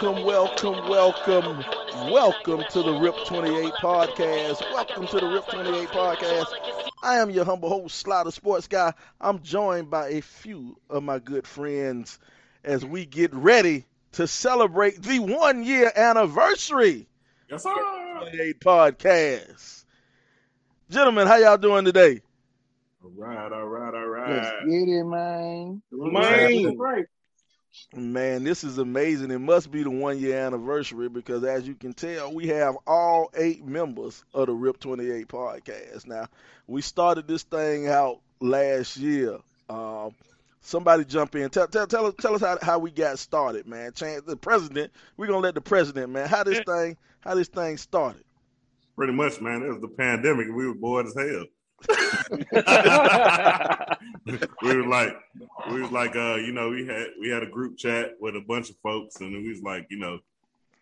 Welcome, welcome, welcome, welcome to the RIP 28 podcast. Welcome to the RIP 28 podcast. I am your humble host, Slider Sports Guy. I'm joined by a few of my good friends as we get ready to celebrate the one year anniversary. Yes, sir. 28 podcast. Gentlemen, how y'all doing today? All right, all right, all right. Let's get it, man. Man. Right. Man, this is amazing. It must be the one year anniversary because, as you can tell, we have all eight members of the RIP 28 podcast. Now, we started this thing out last year. Um, somebody jump in. Tell, tell, tell us, tell us how, how we got started, man. Chance, the president. We're gonna let the president, man. How this thing, how this thing started. Pretty much, man. It was the pandemic. We were bored as hell. we were like, we was like, uh, you know, we had we had a group chat with a bunch of folks, and we was like, you know,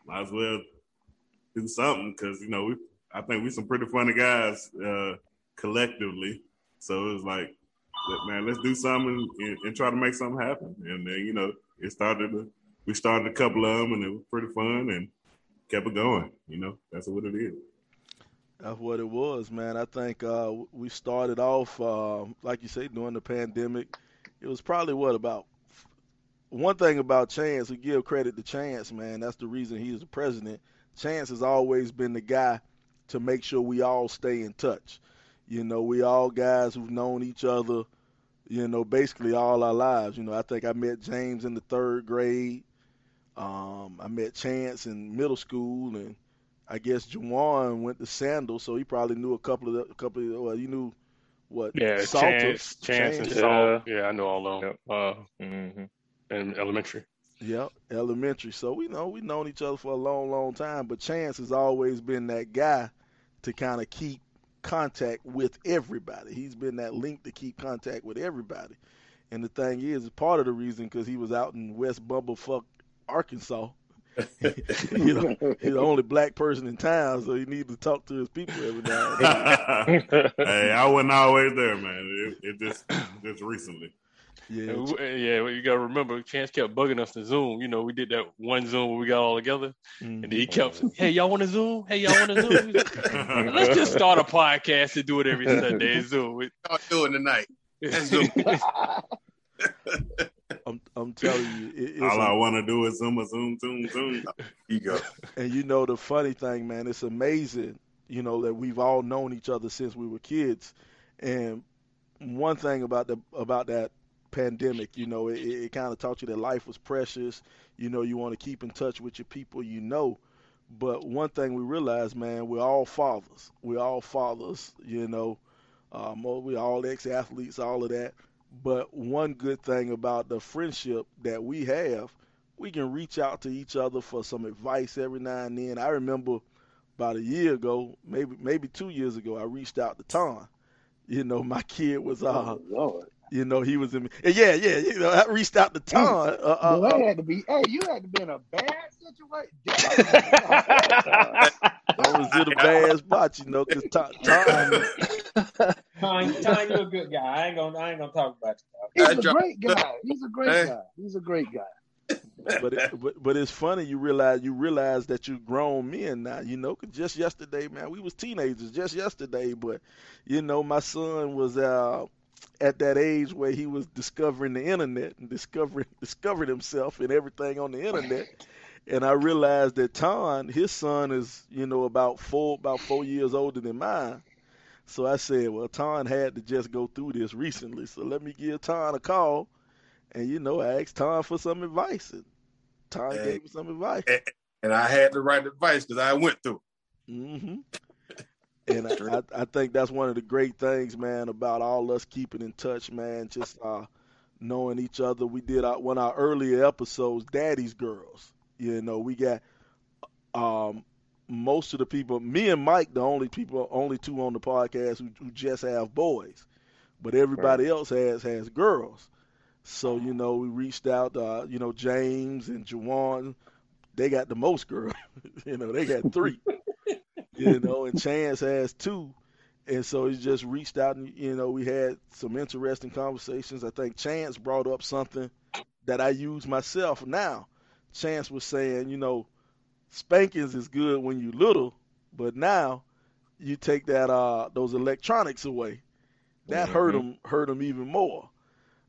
might as well do something because you know we, I think we some pretty funny guys uh, collectively. So it was like, man, let's do something and, and try to make something happen. And then you know, it started. To, we started a couple of them, and it was pretty fun, and kept it going. You know, that's what it is. That's what it was, man. I think uh, we started off, uh, like you say, during the pandemic. It was probably what about one thing about Chance. We give credit to Chance, man. That's the reason he's the president. Chance has always been the guy to make sure we all stay in touch. You know, we all guys who've known each other, you know, basically all our lives. You know, I think I met James in the third grade. Um, I met Chance in middle school, and I guess Juwan went to Sandal, so he probably knew a couple of the, a couple of well, you knew what Yeah, Salter, Chance, Chance, and Chance. Salt. Yeah, I know all of them. Yep. Uh, hmm in elementary. Yep, elementary. So we know we've known each other for a long, long time. But Chance has always been that guy to kind of keep contact with everybody. He's been that link to keep contact with everybody. And the thing is, part of the reason because he was out in West Bumblefuck, Arkansas. you know, he's the only black person in town, so he needs to talk to his people every now and then. hey, I wasn't always there, man. It, it just just recently. Yeah, And yeah, well, you gotta remember, Chance kept bugging us to Zoom. You know, we did that one Zoom where we got all together, and then he mm-hmm. kept, saying, "Hey, y'all want to Zoom? Hey, y'all want to Zoom? Like, Let's just start a podcast and do it every Sunday. Zoom. It- y'all doing tonight? Zoom. I'm, I'm telling you, it, it's All I want to do is zoom, zoom, zoom, zoom. you go. And you know the funny thing, man, it's amazing, you know, that we've all known each other since we were kids. And one thing about the about that pandemic, you know, it, it kind of taught you that life was precious. You know, you want to keep in touch with your people you know. But one thing we realized, man, we're all fathers. We're all fathers, you know. Um, we're all ex-athletes, all of that. But one good thing about the friendship that we have, we can reach out to each other for some advice every now and then. I remember about a year ago, maybe maybe two years ago, I reached out to Tom. You know, my kid was uh, Oh, you know, he was in. Yeah, yeah, you know, I reached out to Tom. Uh, uh, Well, uh, that had to be. Hey, you had to be in a bad situation. I was in a bad spot, you know, because Tom, Tom, Tom, Tom, you're a good guy. I ain't gonna, I ain't gonna talk about you. He's I a dropped- great guy. He's a great Hey. guy. He's a great guy. but, it, but but it's funny you realize you realize that you're grown men now you know 'cause just yesterday man we was teenagers just yesterday but you know my son was uh at that age where he was discovering the internet and discovering discovered himself and everything on the internet and I realized that Ton his son is you know about four about four years older than mine so I said well Ton had to just go through this recently so let me give Ton a call and you know, I asked Tom for some advice, and Tom Hey. gave me some advice. And I had the right advice because I went through. hmm And I, I, I think that's one of the great things, man, about all us keeping in touch, man. Just uh, knowing each other. We did our, one of our earlier episodes, Daddy's Girls. You know, we got um, most of the people. Me and Mike, the only people, only two on the podcast who, who just have boys, but everybody else has has girls. So you know, we reached out. Uh, you know, James and Juwan, they got the most girls. you know, they got three. you know, and Chance has two. And so he just reached out and you know, we had some interesting conversations. I think Chance brought up something that I use myself now. Chance was saying, you know, spankings is good when you little, but now you take that uh those electronics away, that hurt Mhm. him hurt him even more.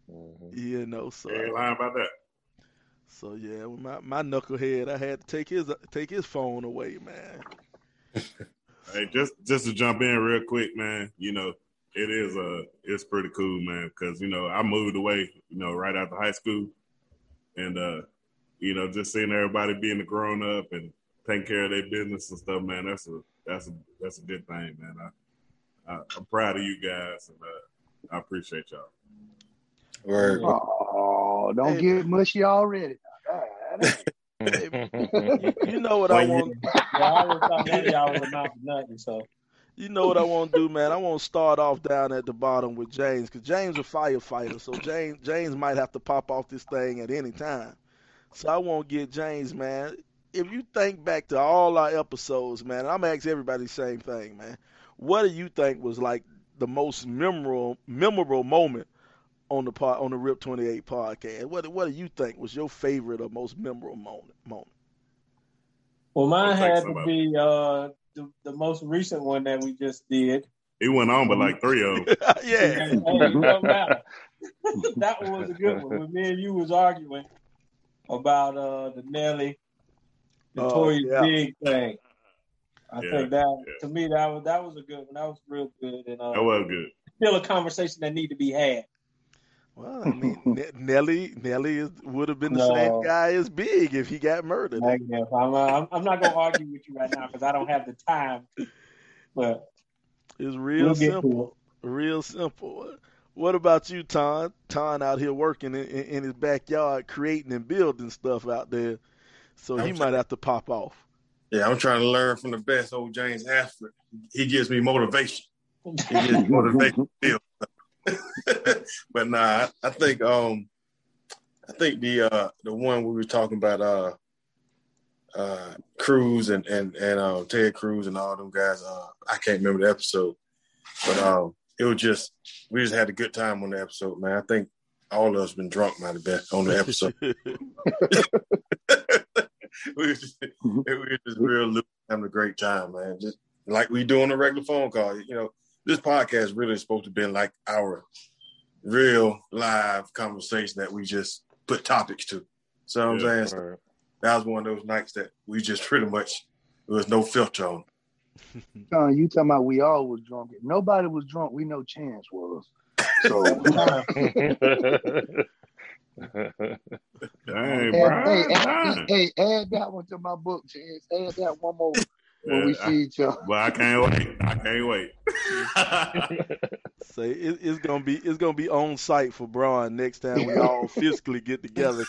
Mhm. You know, so ain't lying about that. so yeah, with my my knucklehead, I had to take his take his phone away, man. Hey, just just to jump in real quick, man. You know, it is uh it's pretty cool, man, because you know I moved away, you know, right after high school, and uh, you know, just seeing everybody being a grown up and taking care of their business and stuff, man. That's a that's a that's a good thing, man. I, I I'm proud of you guys, and uh, I appreciate y'all. Word. Oh, don't Hey. get mushy already. You, you know what I want. I always thought y'all was amount to nothing. So You know what I want to do, man. I want to start off down at the bottom with James, because James a firefighter, so James James might have to pop off this thing at any time. So I won't get James, man. If you think back to all our episodes, man, I'm gonna ask everybody the same thing, man. What do you think was like the most memorable memorable moment on the pod, on the Rip 28 podcast? What what do you think was your favorite or most memorable moment? moment? well, mine had so, to be uh the, the most recent one that we just did. It went on, but like three of them. yeah. Hey, it don't that one was a good one. When me and you was arguing about uh the Nelly Oh, Notorious yeah. Big thing. I Yeah, think that yeah. to me that was that was a good one. That was real good and uh, That was good. still a conversation that need to be had. Well, I mean, Ne- Nelly, Nelly is, would have been the No. same guy as Big if he got murdered. Negative. I'm, uh, I'm I'm not gonna argue with you right now because I don't have the time. But It's real we'll simple, real simple. What about you, Ton? Ton out here working in, in, in his backyard, creating and building stuff out there. So he I'm might have to pop off. Yeah, I'm trying to learn from the best old James Ashford. He gives me motivation. He gives me motivation. to build. but nah, I, I think um I think the uh the one we were talking about uh uh Cruz and and and uh, Ted Cruz and all them guys uh I can't remember the episode. But um it was just we just had a good time on the episode, man. I think all of us been drunk might have been on the episode. we were just, we were just real loose, having a great time, man. Just like we do on a regular phone call. You know, this podcast really is supposed to be like our real live conversation that we just put topics to. So I'm Yeah, saying So Right. that was one of those nights that we just pretty much there was no filter on. Son, you talking about we all was drunk. If nobody was drunk, we know Chance was. So Dang, add, hey, Brian. add, Brian. hey, add that one to my book, Chance. Add that one more when we Yeah, see each other. Well, I can't wait. I can't wait. Say it, it's gonna be it's gonna be on site for Braun next time we all physically get together.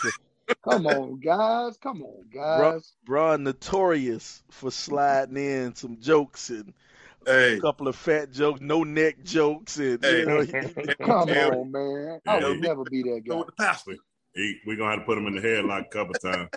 'Cause Come on, guys. Come on, Bro- guys. Braun notorious for sliding in some jokes and hey, a couple of fat jokes, no neck jokes, and Hey. you know, Come Yeah. on, man. I Yeah. never be that go guy. with the pastor. He, we gonna have to put him in the headlock a couple times.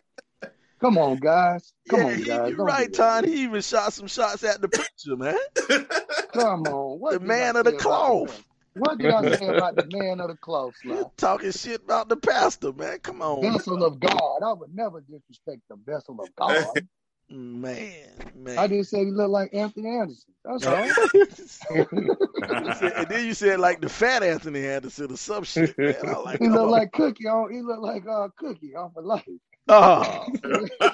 Come on, guys. Come yeah, on, guys. you're right, do. Ton. He even shot some shots at the preacher, man. Come on. What The man of the say cloth. What did I say about the man of the cloth, Sly? Talking shit about the pastor, man. Come on, Vessel of God. I would never disrespect the vessel of God. man, man. I just said he looked like Anthony Anderson. That's all. And then you said like the fat Anthony Anderson or some shit, man. I like, He looked on. like Cookie on. He looked like uh, Cookie off of life. oh,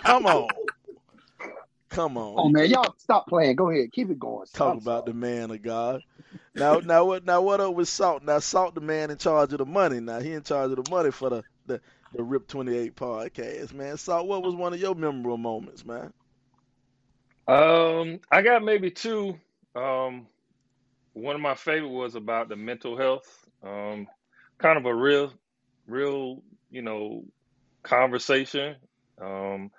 come on, come on. Oh man, y'all stop playing. Go ahead, keep it going. Talk about sorry. the man of God. Now, now what? Now what up with Salt? Now Salt, the man in charge of the money. Now he in charge of the money for the the, the Rip Twenty Eight podcast, man. Salt, what was one of your memorable moments, man? Um, I got maybe two. Um, one of my favorite was about the mental health. Um, kind of a real, real, you know, conversation. Um,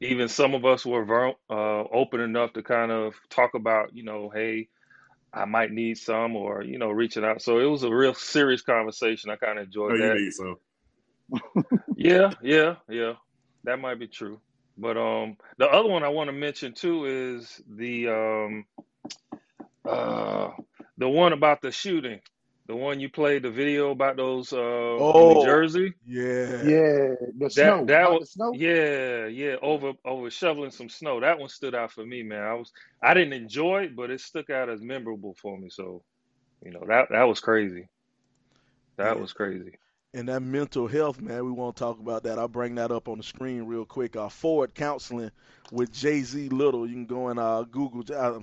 even some of us were ver- uh, open enough to kind of talk about, you know, hey, I might need some, or you know, reaching out. So it was a real serious conversation. I kind of Oh, enjoyed you that. need some. Yeah, yeah, yeah. That might be true. But um the other one I want to mention too is the um uh the one about the shooting The one you played the video about those uh Oh. New Jersey. Yeah. Yeah, the snow. that was- the snow. Yeah, yeah, over over shoveling some snow. That one stood out for me, man. I was I didn't enjoy it, but it stuck out as memorable for me. So, you know, that that was crazy. That Yeah. was crazy. And that mental health, man, we want to talk about that. I'll bring that up on the screen real quick. Uh, Forward Counseling with Jay Z Little. You can go and uh, Google. I,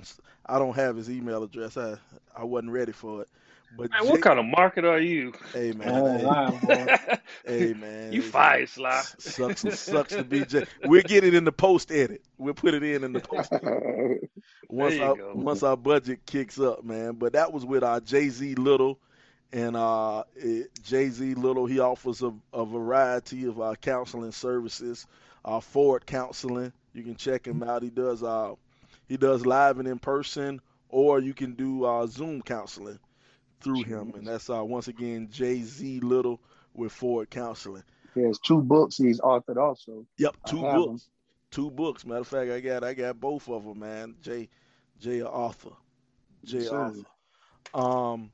I don't have his email address. I I wasn't ready for it. But Man, Jay- what kind of market are you? Hey man, Online, boy. hey, hey man, you It's- fired, Sly. Sucks sucks to be Jay. We'll get it in the post edit. We'll put it in in the post edit. once our go. once our budget kicks up, man. But that was with our Jay Z Little, and uh, Jay Z Little. He offers a, a variety of uh, counseling services. Uh, Forward Counseling. You can check him out. He does uh, he does live and in person, or you can do uh, Zoom counseling through him. And that's uh, once again Jay Z Little with Ford Counseling. There's two books he's authored also. Yep, two books. Two books. Matter of fact, I got I got both of them, man. Jay Jay author. Jay sir. Um,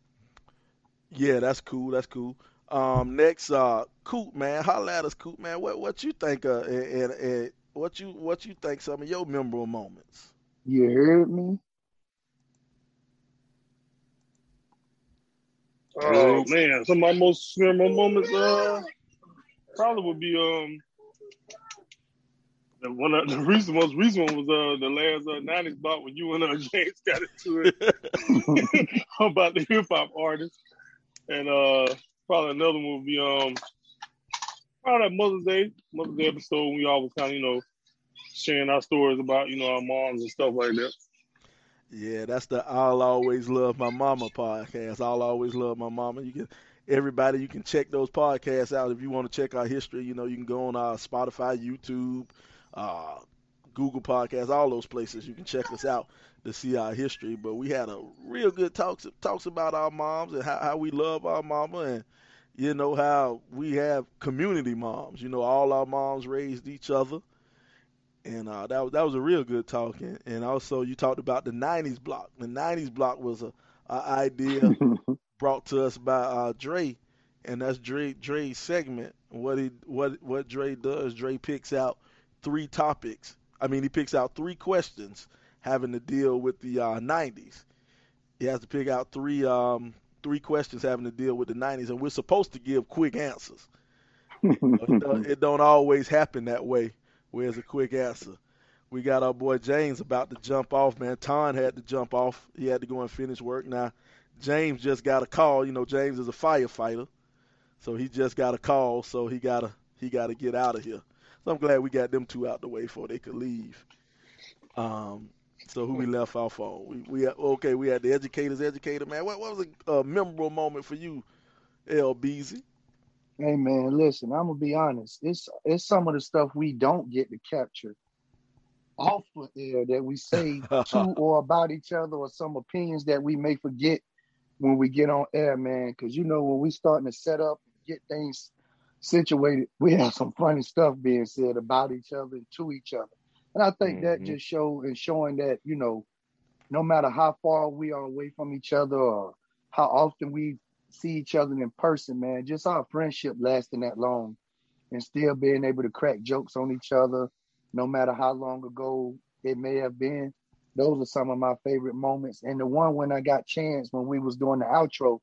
yeah, that's cool. That's cool. Um, next, uh, Coop, man, holla at us, Coop, man. What what you think? Uh, and, and, and what you what you think? Some of your memorable moments. You heard me? Oh man, some of my most memorable moments uh probably would be um the one of the recent most recent one was uh the last uh nineties block when you and uh James got into it about the hip hop artist. And uh probably another one would be um probably that Mother's Day, Mother's Day episode when we always kinda, you know, sharing our stories about, you know, our moms and stuff like that. Yeah, that's the I'll always love my mama podcast. I'll always love my mama. You can everybody you can check those podcasts out if you want to check our history. You know, you can go on uh, Spotify, YouTube, uh, Google Podcasts, all those places. You can check us out to see our history. But we had a real good talks talks about our moms and how, how we love our mama and you know how we have community moms. You know, all our moms raised each other and uh, that was that was a real good talk. And, and also, you talked about the '90s block. The '90s block was a, a idea brought to us by uh, Dre, and that's Dre Dre's segment. What he what what Dre does, Dre picks out three topics. I mean, he picks out three questions having to deal with the uh, '90s. He has to pick out three um, three questions having to deal with the '90s, and we're supposed to give quick answers. It don't, it don't always happen that way. Where's a quick answer? We got our boy James about to jump off, man. Ton had to jump off. He had to go and finish work. Now, James just got a call. You know, James is a firefighter, so he just got a call. So he gotta he gotta get out of here. So I'm glad we got them two out the way before they could leave. Um, so who we left off on? We we okay. We had the educators, educator man. What, what was a, a memorable moment for you, L. Hey man, listen, I'm gonna be honest. It's it's some of the stuff we don't get to capture off of air that we say to or about each other, or some opinions that we may forget when we get on air, man. Because you know when we starting to set up and get things situated, we have some funny stuff being said about each other and to each other. And I think that Mhm. just show and showing that you know, no matter how far we are away from each other or how often we see each other in person, man. Just our friendship lasting that long and still being able to crack jokes on each other, no matter how long ago it may have been. Those are some of my favorite moments. And the one when I got chance when we was doing the outro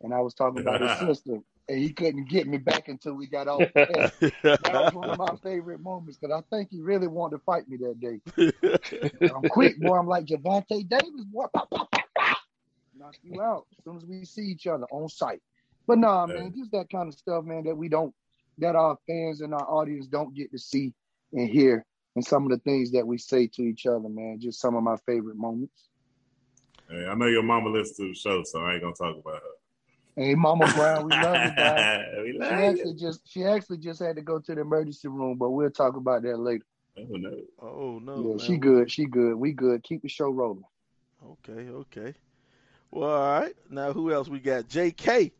and I was talking about his sister and he couldn't get me back until we got off. That was one of my favorite moments because I think he really wanted to fight me that day. I'm quick, boy. I'm like Gervonta Davis, boy. Pop, pop, pop. Knock you out as soon as we see each other on site. But nah, man, just that kind of stuff, man, that we don't, that our fans and our audience don't get to see and hear, and some of the things that we say to each other, man. Just some of my favorite moments. Hey, I know your mama listens to the show, so I ain't gonna talk about her. Hey, Mama Brown, we love you, guys. we She love you. actually just, she actually just had to go to the emergency room, but we'll talk about that later. Oh no. oh no, yeah, man. she good. She good. We good. Keep the show rolling. Okay, okay. Well, all right. Now who else we got? J.K.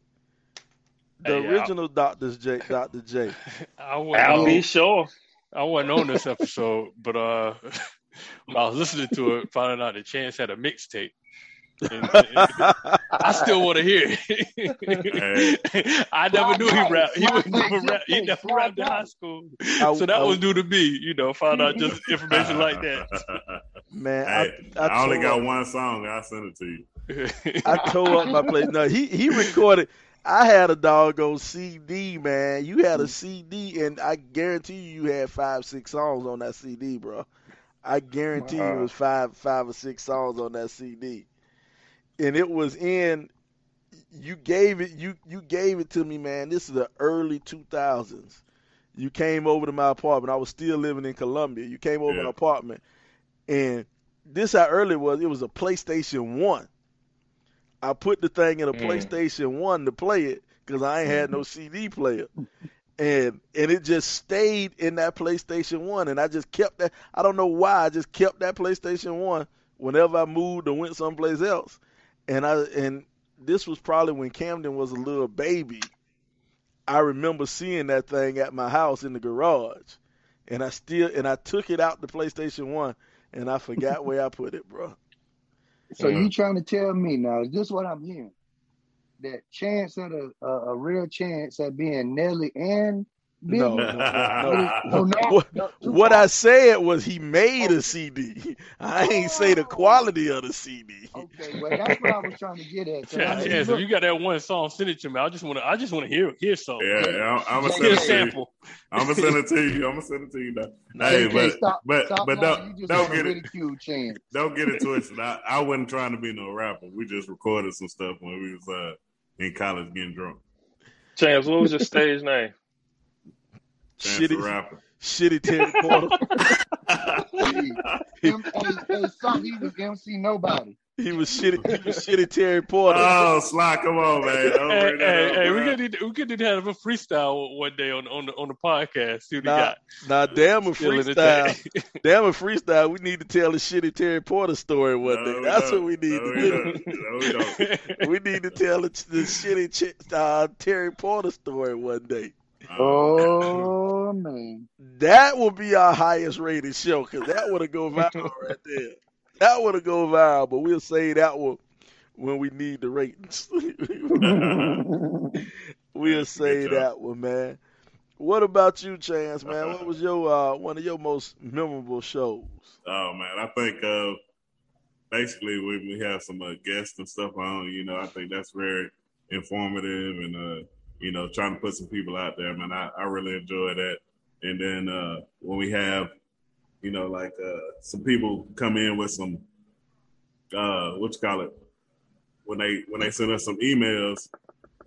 The Hey, original Doctor's J. Doctor J. I wasn't I'll on, be sure. I wasn't on this episode, but uh, when I was listening to it, finding out that Chance had a mixtape, And, and I still want to hear it. I never knew he rapped. He was never rap. He never rapped in high school, so that was new to me. You know, found out just information like that. Man, Hey, I, I, I, only got up- one song. I sent it to you. I tore up my place. No, he he recorded. I had a doggone CD, man. You had a CD, and I guarantee you, you had five, six songs on that CD, bro. I guarantee you, it was five, five or six songs on that CD, and it was in. You gave it. You you gave it to me, man. This is the early two thousands. You came over to my apartment. I was still living in Columbia. You came over to my apartment, and this how early it was. It was a PlayStation One. I put the thing in a Mm. PlayStation One to play it because I ain't had no CD player, and and it just stayed in that PlayStation One, and I just kept that. I don't know why. I just kept that PlayStation One whenever I moved or went someplace else, and I and this was probably when Camden was a little baby. I remember seeing that thing at my house in the garage, and I still and I took it out the PlayStation One, and I forgot where I put it, bro. So Mhm. you trying to tell me now? Is this what I'm hearing? That chance at a a, a real chance at being Nelly and No, Biggie? no, no, no, What, no, what I said was he made a CD. I ain't say the quality of the CD. Okay, well that's what I was trying to get at. I Chance, mean, Chance, if look, you got that one song, send it to me. I just want to. I just want to hear hear something. Yeah, yeah, I'm, I'm gonna send a it sample. I'm gonna send it to you. I'm gonna send it to you now. Hey, but but but don't don't get it ridicule Chance. don't get it twisted. I, I wasn't trying to be no rapper. We just recorded some stuff when we was uh in college getting drunk. Chance, what was your stage name? Chance the Shitty, rapper. shitty Terry Porter. Hey, M- hey, hey, son, he was MC Nobody. He was shitty. He was shitty Terry Porter. Oh, Sly, come on, man. Don't Hey, bring that hey, up, hey, we bro. could need, we could need to have a freestyle one day on on the on the podcast. See what he Nah, got. now damn a Still in the freestyle. Damn a freestyle. We need to tell the shitty Terry Porter story one No, day. That's don't. what we need No, to we do. don't. No, we don't. We need to tell the, the shitty uh, Terry Porter story one day. Oh man. That will be our highest rated show because that would have go viral right there. That would have go viral, but we'll say that one when we need the ratings. we'll say that one, man. What about you, Chance, man? What was your uh, one of your most memorable shows? Oh man, I think uh, basically when we have some uh, guests and stuff on, you know, I think that's very informative and uh, you know, trying to put some people out there, man. I, I really enjoy that. And then uh, when we have, you know, like uh, some people come in with some uh, what you call it when they when they send us some emails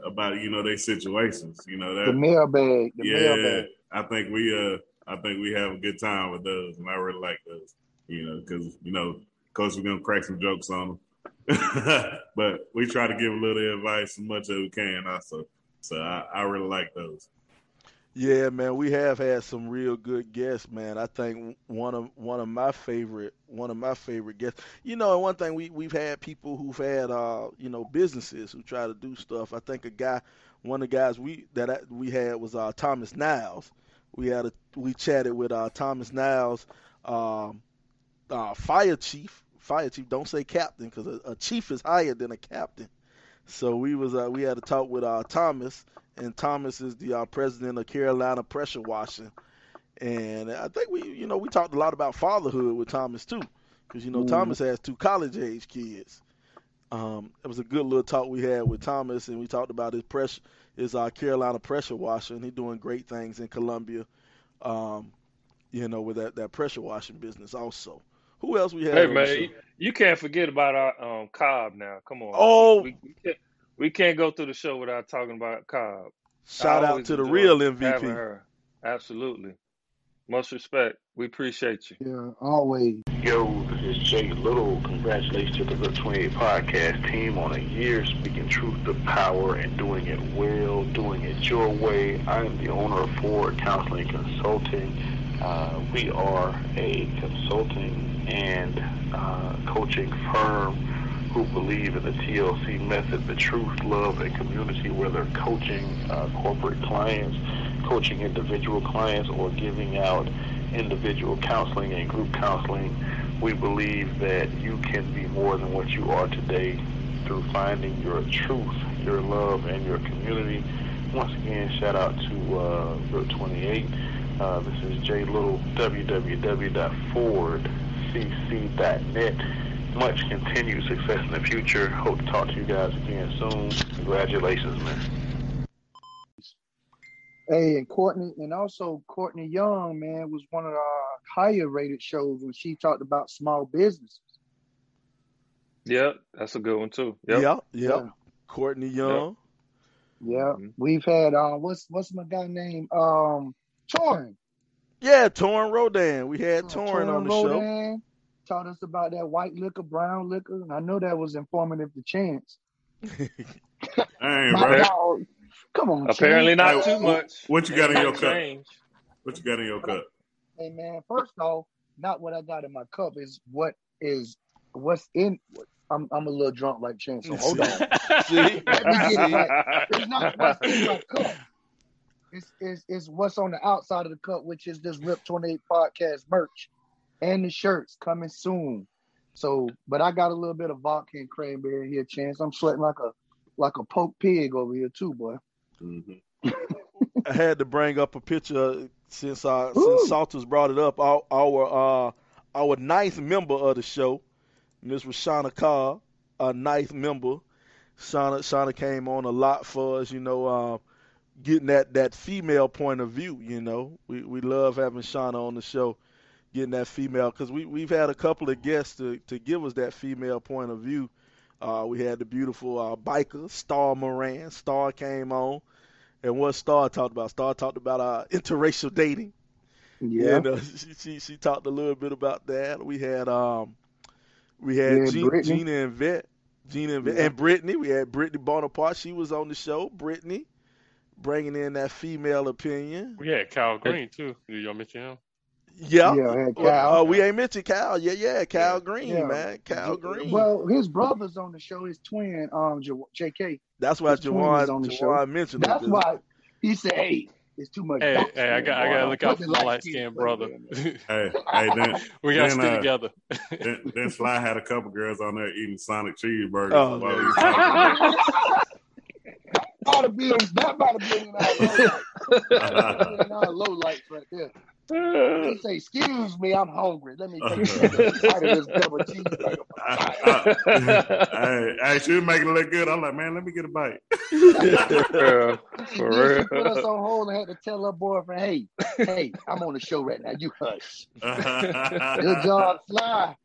about you know their situations, you know that The mailbag. The yeah, mailbag. I think we uh, I think we have a good time with those, and I really like those. You know, because you know, of course, we're gonna crack some jokes on them, but we try to give a little advice as much as we can, also. So I, I really like those. Yeah, man, we have had some real good guests, man. I think one of one of my favorite one of my favorite guests. You know, one thing we we've had people who've had uh, you know, businesses who try to do stuff. I think a guy one of the guys we that I, we had was uh Thomas Niles. We had a we chatted with uh Thomas Niles um fire chief. Fire chief, don't say captain cuz a, a chief is higher than a captain. So we was uh, we had a talk with uh Thomas and Thomas is the uh, president of Carolina Pressure Washing. And I think we, you know, we talked a lot about fatherhood with Thomas too, because you know Mhm. Thomas has two college age kids. Um, it was a good little talk we had with Thomas, and we talked about his pressure, his uh, Carolina pressure washer, and he's doing great things in Columbia. Um, you know, with that that pressure washing business also. Who else we had? Hey man, you, you can't forget about our um Cobb now. Come on. Oh. We, we, can't, we can't go through the show without talking about Cobb. Shout out to the real MVP. her. Absolutely. Much respect. We appreciate you. Yeah, always. Yo, this is Jay Little. Congratulations to the Good 28 podcast team on a year speaking truth to power and doing it well, doing it your way. I am the owner of Ford Counseling Consulting. Uh, we are a consulting and uh, coaching firm who believe in the TLC method, the truth, love, and community, whether coaching uh, corporate clients, coaching individual clients, or giving out individual counseling and group counseling. We believe that you can be more than what you are today through finding your truth, your love, and your community. Once again, shout out to uh, Route 28. Uh, this is Jay Little, www.fordcc.net. Much continued success in the future. Hope to talk to you guys again soon. Congratulations, man. Hey, and Courtney, and also Courtney Young, man, was one of our higher rated shows when she talked about small businesses. Yep, that's a good one too. Yep. Yep, yep. Yeah. Courtney Young. Yeah, Mhm. we've had uh, what's what's my guy name? Um, Torn. Yeah, Torn Rodan. We had Torn on the show. Rodan taught us about that white liquor, brown liquor. and I know that was informative to Chance. Dang, My bro. dog, come on, Apparently Chance. not too much. What you got in your cup? Change. What you got in your cup? Hey man, first off, not what I got in my cup is what is what's in. I'm I'm a little drunk like Chance, so hold on. See? Let me get it right. It's not what's in my cup. It's, it's, it's what's on the outside of the cup, which is this Rip 28 podcast merch and the shirts coming soon. So, but I got a little bit of vodka and cranberry here, Chance. I'm sweating like a like a poke pig over here too, boy. Mhm. I had to bring up a picture since uh Ooh. since Salters brought it up. Our our uh our ninth member of the show, Miss Rashana Carr, a ninth member. Shauna Shauna came on a lot for us, you know, uh, getting that that female point of view. You know, we we love having Shauna on the show, getting that female because we we've had a couple of guests to to give us that female point of view. Uh, we had the beautiful uh, biker Star Moran. Star came on. And what Star talked about? Star talked about uh, interracial dating. Yeah. And uh, she, she she talked a little bit about that. We had um we had Yeah, Gina, Gina and Vet, Gina and Vet, Yeah. and Brittany. We had Brittany Bonaparte. She was on the show. Brittany bringing in that female opinion. We had Kyle Green too. Did y'all mention him? Yeah. Yeah, I had Well, Cal. uh, we ain't mentioned Cal. Yeah, yeah, Cal Green, Yeah. man. Cal Green. Well, his brother's on the show. His twin, um, J- J.K. That's why his twin Jawan, on the show. Jawan mentioned it. That's 'cause- why he said, "Hey, it's too much." Hey, dark hey, I got, I got to look out for my light light skin skinned brother. Hey, hey, then, we gotta then, stick uh, together. then, then Sly had a couple girls on there eating Sonic cheeseburgers Oh, while he man. was talking. Ought to be in- that might have been in our low lights. That might have been in our low lights right there. He say, "Excuse me, I'm hungry. Let me take a bite of this double cheeseburger." hey, hey, she was making it look good. I'm like, man, let me get a bite. Yeah, for Then she put us real. on hold and had to tell her boyfriend, "Hey, hey, I'm on the show right now. You hush." Good job, Sly.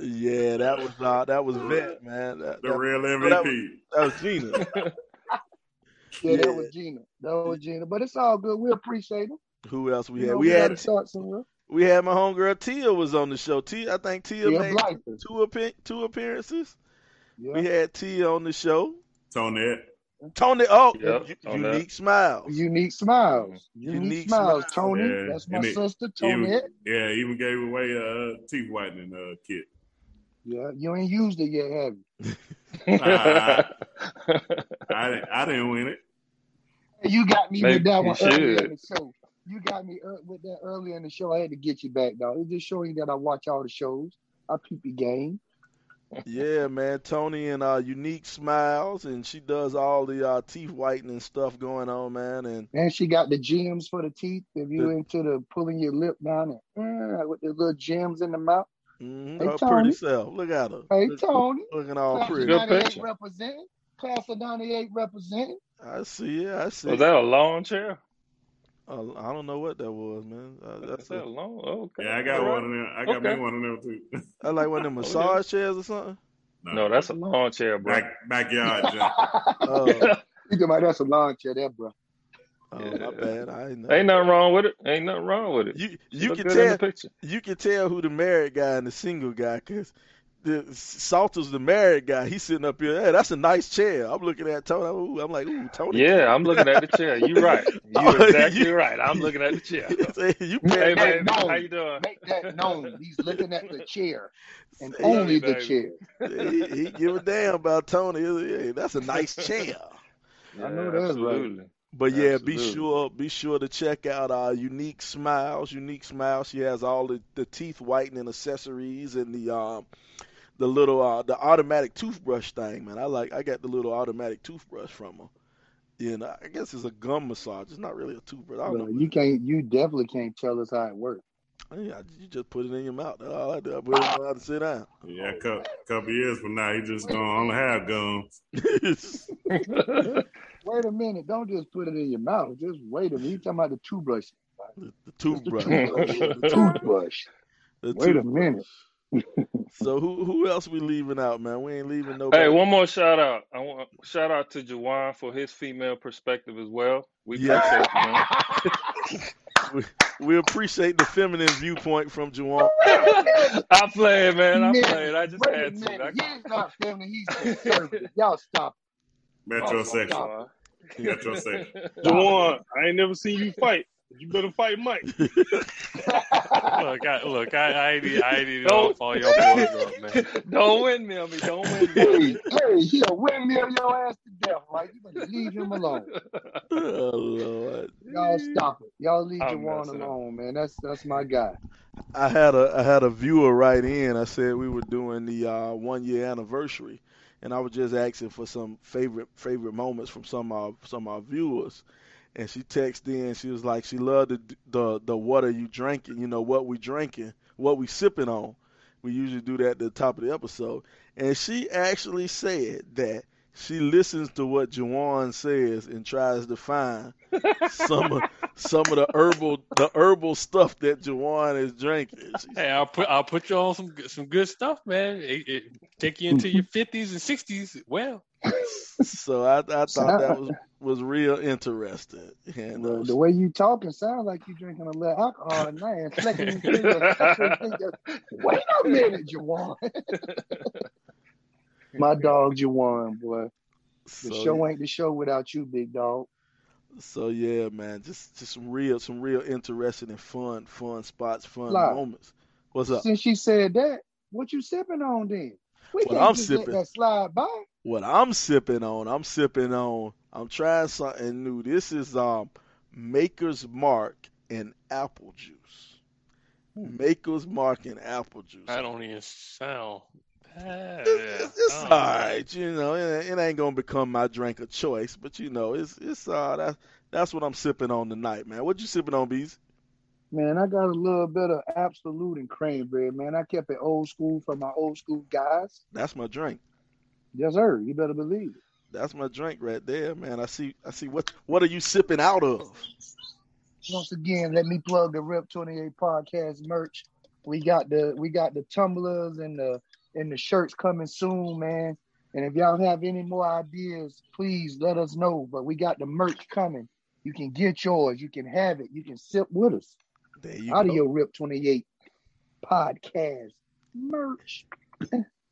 yeah, that was uh, that was Vet, man. That, the that, real that was, MVP. that was Gina. Yeah, that was Gina. That was Gina. But it's all good. We appreciate it. Who else we You had? know, We we had we had my homegirl Tia was on the show. Tia, I think Tia Tia made Blyther. two appear- two appearances. Yeah. We had Tia on the show. Tonette. Tony, oh, Yep, U- on unique smiles. Unique smiles. Unique, Unique smiles. Smiles. Tony, Yeah, that's my and it- sister, Tony. yeah, even gave away a uh, teeth whitening uh, kit. Yeah, you ain't used it yet, have you? Nah, I, didn't- I didn't win it. You got me Maybe with that one earlier should. in the show. You got me ear- with that earlier in the show. I had to get you back, dog. It's just showing that I watch all the shows. I peep your game. Yeah, man, Tony and uh, unique smiles, and she does all the uh, teeth whitening stuff going on, man. And And she got the gems for the teeth. If you The- into the pulling your lip down and uh, with the little gems in the mouth. mhm, Hey, her Tony. pretty self. Look at her. Hey, Look- Tony. looking all Class of pretty. Good 98 picture. representing. Class of 98 representing. I see it. I see. Was it. that a lawn chair? Uh, I don't know what that was, man. Uh, that's that a, a lawn? Okay. Yeah, I got all one right. of them. I got Okay. me one of them too. I like one of them Okay. massage chairs or something. No, that's a lawn chair, bro. back backyard jump. Oh, You talking about that's a lawn chair there, bro. oh, Yeah. my bad. I ain't know. Ain't nothing wrong with it. Ain't nothing wrong with it. You you look can tell you can tell who the married guy and the single guy because the Salter's the married guy. He's sitting up here. Hey, that's a nice chair. I'm looking at Tony. Ooh, I'm like, ooh, Tony. Yeah, I'm looking at the chair. You right. Oh, You exactly you- right. I'm looking at the chair. you Make Hey that man, known. how you doing? Make that known. He's looking at the chair and Say- only the baby. chair. he, he give a damn about Tony. Hey, that's a nice chair. I know Yeah, that's right. But yeah, be sure be sure to check out our Unique Smiles. Unique Smiles. She has all the, the teeth whitening accessories and the um the little uh the automatic toothbrush thing, man. I like I got the little automatic toothbrush from her. Yeah, and I guess it's a gum massage. It's not really a toothbrush. I don't Well, know. you can't. You definitely can't tell us how it works. Yeah, you just put it in your mouth. That's all I do. I put it in my mouth and sit down. Yeah, a couple, couple years from now, he just gonna only have gums. Wait a minute! Don't just put it in your mouth. Just wait a minute. You talking about the toothbrush? the toothbrush. The toothbrush. The Wait a minute. So who who else we leaving out, man? We ain't leaving nobody. Hey, one more shout out. I want shout out to Jawan for his female perspective as well. We Yeah. appreciate you, man. we, we appreciate the feminine viewpoint from Juwan. I played, man. I Man, played. I just Wait a had to. minute. I- He's not feminine. He's conservative. Y'all stop. Metrosexual. Metrosexual. Jawan, I ain't never seen you fight. You better fight Mike. Look, I, look, I, I ain't, e- I ain't even Don't- off all your boys up, man. Don't windmill me. Don't windmill me. hey, he'll windmill your ass to death, right? You better leave him alone. oh Lord. Y'all stop it. Y'all leave I'm Jawan messing up. alone, man. That's that's my guy. I had a I had a viewer write in. I said we were doing the uh, one year anniversary, and I was just asking for some favorite favorite moments from some of our, some of our viewers. And she texted in. She was like, she loved the the the what are you drinking? You know what we drinking, what we sipping on. We usually do that at the top of the episode. And she actually said that she listens to what Jawan says and tries to find some of some of the herbal the herbal stuff that Jawan is drinking. She Hey, I'll put I'll put you on some good- some good stuff, man. It, it take you into your fifties and sixties. Well, So I, I thought that was, was real interesting. And The, uh, the way you talking sounds like you drinking a little alcohol at night and flicking. Wait a minute, Jawan. My dog Jawan, boy. The so, show ain't the show without you, big dog. so yeah, man, just just some real some real interesting and fun fun spots, fun Fly. moments. What's up? Since she said that, what you sipping on then? We What can't I'm just sipping. let that slide by. What I'm sipping on, I'm sipping on. I'm trying something new. This is um Maker's Mark and apple juice. Maker's Mark and apple juice. I don't even sound. Bad. It's, it's, it's Oh, all right, you know. It, it ain't gonna become my drink of choice, but you know, it's it's uh that's that's what I'm sipping on tonight, man. What you sipping on, bees? Man, I got a little bit of Absolut and cranberry, man. I kept it old school for my old school guys. That's my drink. Yes, sir. You better believe it. That's my drink right there, man. I see I see what what are you sipping out of? Once again, let me plug the Rip 28 podcast merch. We got the we got the tumblers and the and the shirts coming soon, man. And if y'all have any more ideas, please let us know. But we got the merch coming. You can get yours. You can have it. You can sip with us. There you Audio go. Rip 28 podcast merch.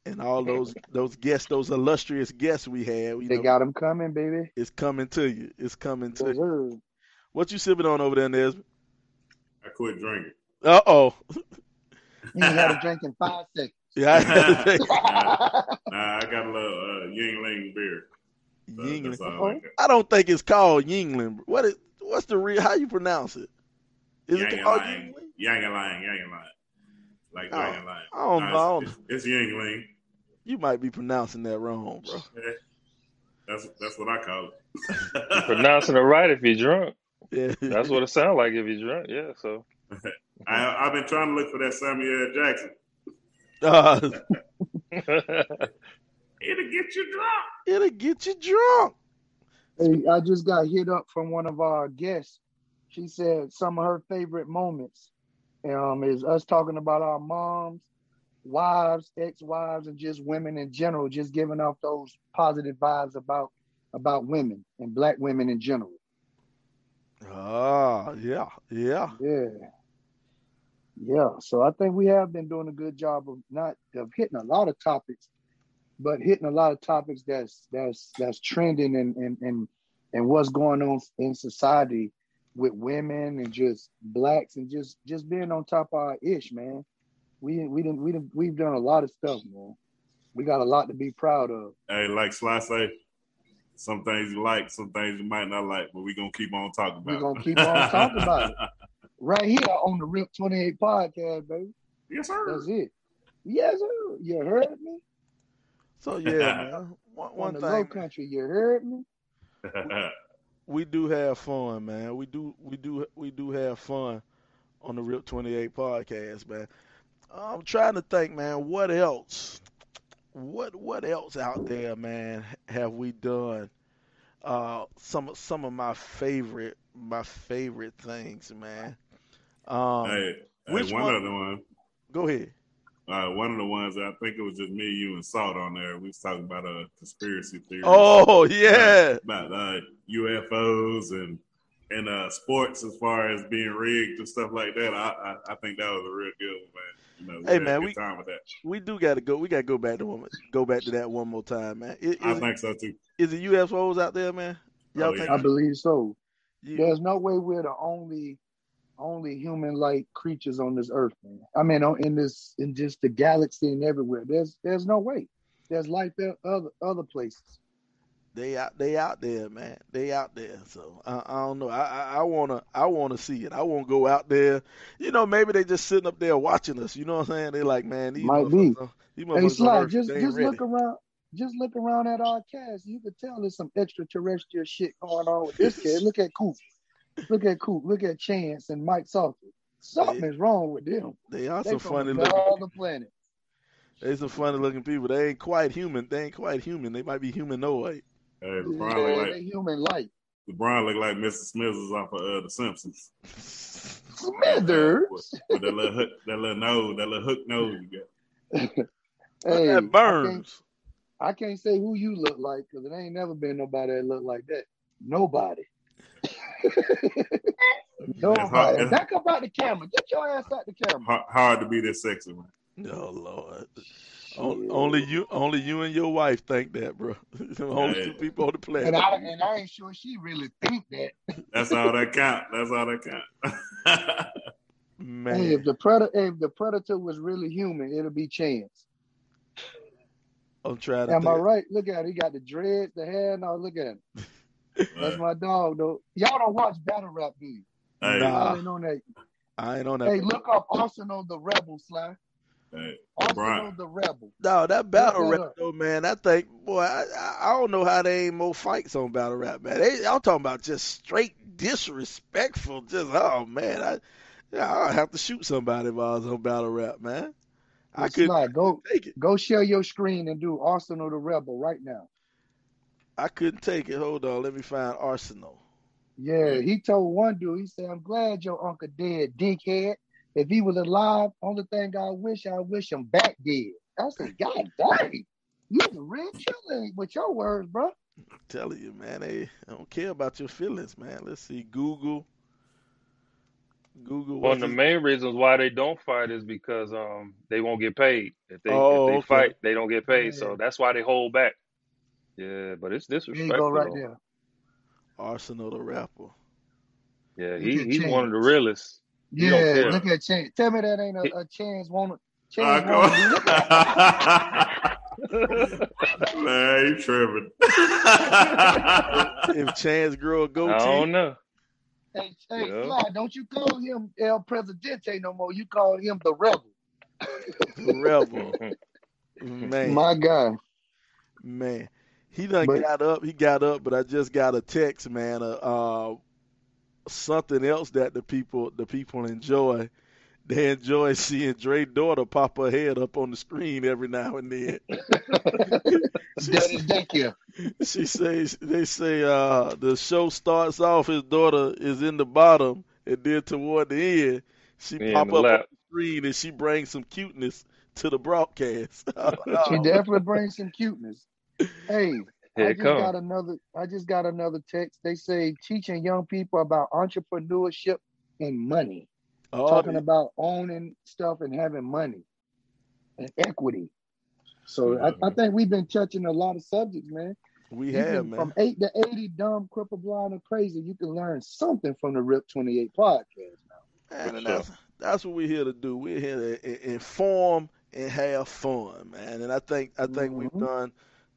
And all those those guests, those illustrious guests we had, you They know, got them coming, baby. it's coming to you. It's coming to Yes, you. sir. What you sipping on over there, Nesby? I quit drinking. Uh oh. You had a drink in five seconds. Yeah, I had to take Nah, I got a little uh, Yuengling beer. So Yuengling. I. I don't think it's called Yuengling. What is what's the real how you pronounce it? Is it called Yangling. Yuengling? Yangling. Yangling. Like Oh, Yangling. I don't know. Nah, don't- it's, it's, it's Yuengling. You might be pronouncing that wrong, bro. That's that's what I call You're it. pronouncing it right if you're drunk. Yeah. That's what it sounds like if you're drunk. Yeah. So I, I've been trying to look for that Samuel Jackson. Uh, It'll get you drunk. it'll get you drunk. Hey, I just got hit up from one of our guests. She said some of her favorite moments um, is us talking about our moms, wives, ex-wives, and just women in general, just giving off those positive vibes about about women and black women in general. Ah, yeah, yeah. Yeah. Yeah. So I think we have been doing a good job of not of hitting a lot of topics, but hitting a lot of topics that's that's that's trending and and and, and what's going on in society with women and just blacks and just just being on top of our ish, man. We we didn't we didn't we've done a lot of stuff, man. We got a lot to be proud of. Hey, like Sly say, some things you like, some things you might not like, but we're gonna keep on talking about. We're gonna keep on talking about it. Right here on the Rip 28 podcast, baby. Yes, sir. That's it. Yes, sir. You heard me? So yeah, man. One, On the thing, low country, you heard me? we do have fun, man. We do, we do, we do have fun on the Rip Twenty Eight podcast, man. I'm trying to think, man. What else? What what else out there, man? Have we done? Uh, some some of my favorite my favorite things, man. Um, hey, hey, which one one- of the ones, go ahead. uh, one of the ones I think it was just me, you, and Salt on there. We was talking about a conspiracy theory. Oh yeah, about uh, UFOs and and uh, sports as far as being rigged and stuff like that. I I, I think that was a real good one, man. You know, Hey, man, we- time with that. we do got to go. We got to go back to one, go back to that one more time, man. Is, I is, think so too. is it UFOs out there, man? Y'all Oh, think? yeah. I believe so. you- There's no way we're the only only human-like creatures on this earth, man. I mean, in this in just the galaxy and everywhere. There's there's no way. There's life there other other places. they out they out there, man. They out there. So I, I don't know. I, I I wanna I wanna see it. I wanna go out there. You know, maybe they just sitting up there watching us. You know what I'm saying? They like, man, these Might be. motherfuckers, these Hey, Sly, Earth, just just ready. look around. Just look around at our cast. You could tell there's some extraterrestrial shit going on with this kid. Look at Coop. Look at Coop. Look at Chance and Mike Salter. Something is wrong with them. They are They some from funny looking. another planet. They some funny looking people. They ain't quite human. They ain't quite human. They might be humanoid. Hey, Yeah, LeBron look they like human like. LeBron look like Mr. Smithers off of uh, The Simpsons. Smithers. With, with that little hook, that little nose, that little hook nose you got. Hey, that I can't, Burns. I can't say who you look like because it ain't never been nobody that look like that. Nobody. Nobody. hard- Back up out the camera. Get your ass out the camera. Hard, hard to be this sexy, man. Oh Lord. On- Only you, only you and your wife think that, bro. only two people on the planet. And I and I ain't sure she really think that. That's all that count. That's all that count. Man, Hey, if the predator if the predator was really human, it'll be Chance. I'm trying to Am I right? Look at it. He got the dreads, the hair. No, look at him. That's my dog, though. Y'all don't watch battle rap, do you? Hey, Nah. Y'all ain't on that. I ain't on that. Hey, look up Arsenal the Rebel, Sly. hey, Arsenal LeBron. the Rebel. No, that battle that rap up. though, man. I think, boy, I, I- I don't know how they ain't more fights on battle rap, man. They, y'all talking about just straight disrespectful. Just oh man, I, yeah, I'll have to shoot somebody if I was on battle rap, man. I Hey, couldn't go take it. go share your screen and do Arsenal the Rebel right now. I couldn't take it. Hold on, let me find Arsenal. Yeah, he told one dude, he said, I'm glad your uncle dead, dickhead. If he was alive, only thing I wish, I wish him back dead. I said, God dang, you the real killer with your words, bro. I'm telling you, man, they don't care about your feelings, man. Let's see, Google. Google. One of the main reasons why they don't fight is because um they won't get paid. If they Oh, if they okay. fight, they don't get paid. Yeah. So that's why they hold back. Yeah, but it's There you disrespectful. go right there. Arsenal the rapper. Yeah, he at he's one of the Chance. realest. He Yeah, look at Chance. Tell me that ain't a, a Chance wanna Ah, Chance go- wanna look at Man, you tripping. if Chance grow a I goatee, I don't know. Hey, hey, Yeah. Fly, don't you call him El Presidente no more. You call him the rebel. rebel, man. My guy. Man, he done But- got up. He got up, but I just got a text, man. Uh, uh, something else that the people the people enjoy. They enjoy seeing Dre's daughter pop her head up on the screen every now and then. Daddy's daycare. she says they say uh, the show starts off. His daughter is in the bottom, and then toward the end, she Me in pop the up on the screen and she brings some cuteness to the broadcast. She definitely brings some cuteness. Hey, Here I it just got another. I just got another text. They say teaching young people about entrepreneurship and money, Oh, talking about owning stuff and having money and equity. So I, I think we've been touching a lot of subjects, man. we You have, man. From eight to eighty, dumb, cripple, blind, or crazy, you can learn something from the Rip Twenty Eight podcast. Man, sure. that's that's what we're here to do. We're here to inform and have fun, man. And I think I think we've Mhm. done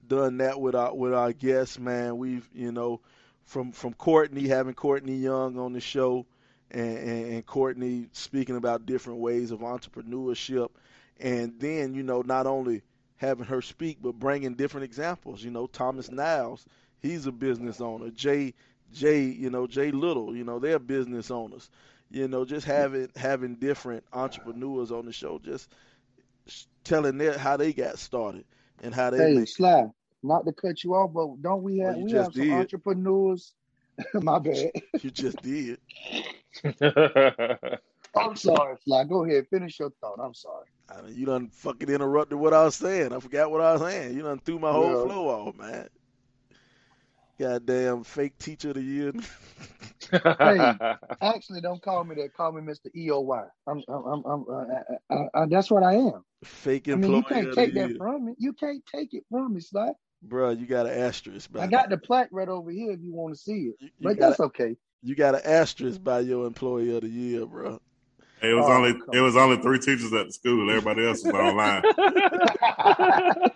done that with our with our guests, man. We've you know from from Courtney having Courtney Young on the show, and, and, and Courtney speaking about different ways of entrepreneurship, and then you know not only having her speak, but bringing different examples. You know, Thomas Niles, he's a business owner. Jay Jay, you know, Jay Little, you know, they're business owners. You know, just having having different entrepreneurs on the show, just telling their how they got started and how they. Hey, make Sly, not to cut you off, but don't we have you we have some did. entrepreneurs? My bad. You just did. I'm sorry, Sly. Go ahead, finish your thought. I'm sorry. I mean, you done fucking interrupted what I was saying. I forgot what I was saying. You done threw my whole Yeah. flow off, man. Goddamn fake teacher of the year. Hey, actually, don't call me that. Call me Mr. EOY. I'm, I'm, I'm, I'm uh, uh, uh, that's what I am. fake employee. I mean, you can't take that year. from me. You can't take it from me, Sly. Bruh, you got an asterisk by I got the plaque right over here if you want to see it. you, you But got that's okay. you got an asterisk by your employee of the year, bro. It was Oh, only it was only three teachers at the school. Everybody else was online.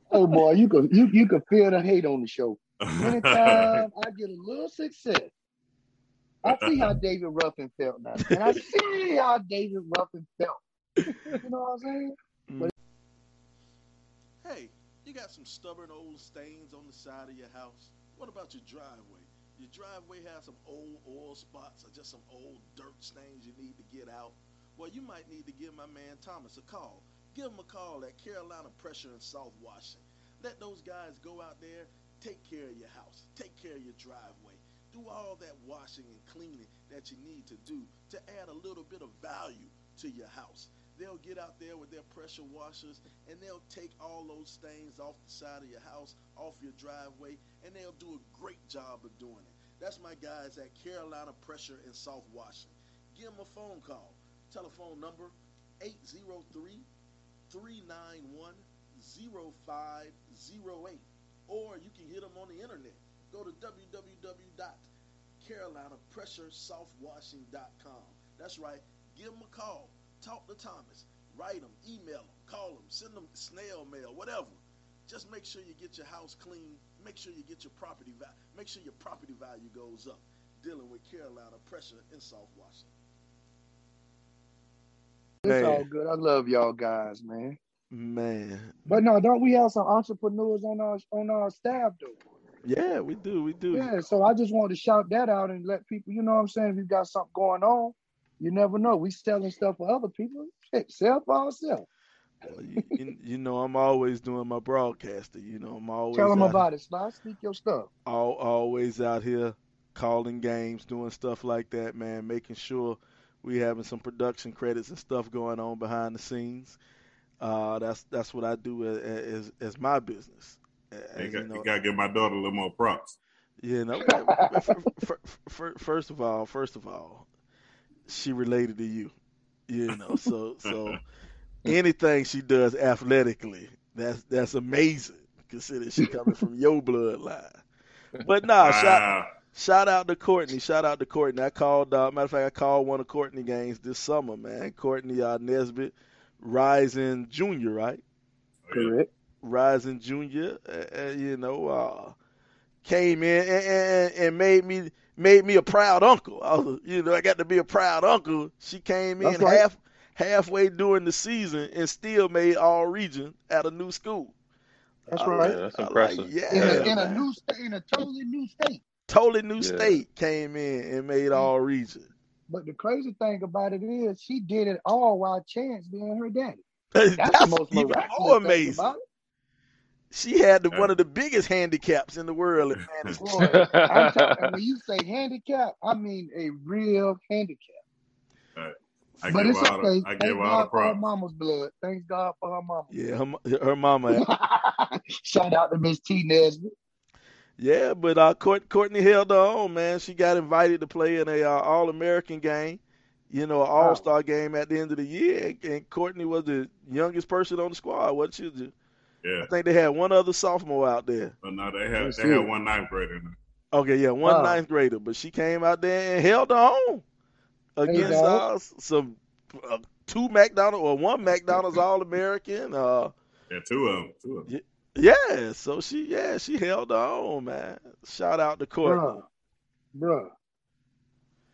oh boy, you could you you could feel the hate on the show. Anytime I get a little success, I see how David Ruffin felt now, and I see how David Ruffin felt. You know what I'm saying? Mm. Hey, you got some stubborn old stains on the side of your house. What about your driveway? Your driveway has some old oil spots or just some old dirt stains you need to get out. Well, you might need to give my man Thomas a call. Give him a call at Carolina Pressure and Soft Washing. Let those guys go out there, take care of your house, take care of your driveway, do all that washing and cleaning that you need to do to add a little bit of value to your house. They'll get out there with their pressure washers and they'll take all those stains off the side of your house, off your driveway, and they'll do a great job of doing it. That's my guys at Carolina Pressure and Soft Washing. Give them a phone call. Telephone number 803 391 0508. Or you can hit them on the internet. Go to www.carolinapressuresoftwashing.com. That's right. Give them a call. Talk to Thomas. Write them, email them, call them, send them snail mail, whatever. Just make sure you get your house clean. Make sure you get your property value. Make sure your property value goes up. Dealing with Carolina pressure in Soft washing. It's Man. all good. I love y'all guys, man. Man, But no, don't we have some entrepreneurs on our on our staff though? yeah, we do, we do. Yeah, so I just wanted to shout that out and let people, you know what I'm saying? If you got something going on, you never know. We selling stuff for other people. Shit, sell for ourselves. Well, you, you, you know, I'm always doing my broadcasting. You know, I'm always Tell them out, about it, Sly. Speak your stuff. al- always out here calling games, doing stuff like that, man. Making sure we having some production credits and stuff going on behind the scenes. Uh, that's that's what I do as as, as my business. You, got, you know, you gotta give my daughter a little more props. You know, f- f- f- f- first of all, first of all, she related to you. You know, so so anything she does athletically, that's that's amazing. Consider she coming from your bloodline. But nah, shout Wow. shout out to Courtney. Shout out to Courtney. I called. Uh, matter of fact, I called one of Courtney games this summer, man. Courtney uh, Nesbitt, Rising Junior, right? Correct. Rising Junior, uh, uh, you know, uh, came in and, and, and made me made me a proud uncle. I was, you know, I got to be a proud uncle. She came in right. half halfway during the season and still made all region at a new school. That's I right. Yeah, that's I like, impressive. yeah, In a, in a new state, in a totally new state. totally new Yeah. state came in and made all region. But the crazy thing about it is, she did it all while Chance being her daddy. That's, That's, the most even miraculous more thing amazing. About it. She had the, one of the biggest handicaps in the world in. Boy, I'm talking, when you say handicap, I mean a real handicap. I but give it's her all the, okay. I Thank give her all the God for her props. mama's blood. Thank God for her mama. Yeah, her, mo- her mama Shout out to Miss T Nesbitt. Yeah, but uh, Courtney held her own, man. She got invited to play in a uh, All American game, you know, an All Star game at the end of the year. And Courtney was the youngest person on the squad, wasn't she? The- Yeah. I think they had one other sophomore out there. But no, they had they had one ninth grader in there. Okay, yeah, one Wow. ninth grader, but she came out there and held her own against dog. uh, some uh, two McDonald's or one McDonald's All American. Uh, Yeah, two of them. Two of them. Yeah, so she yeah she held on, man. Shout out to Courtney. Bruh, bruh.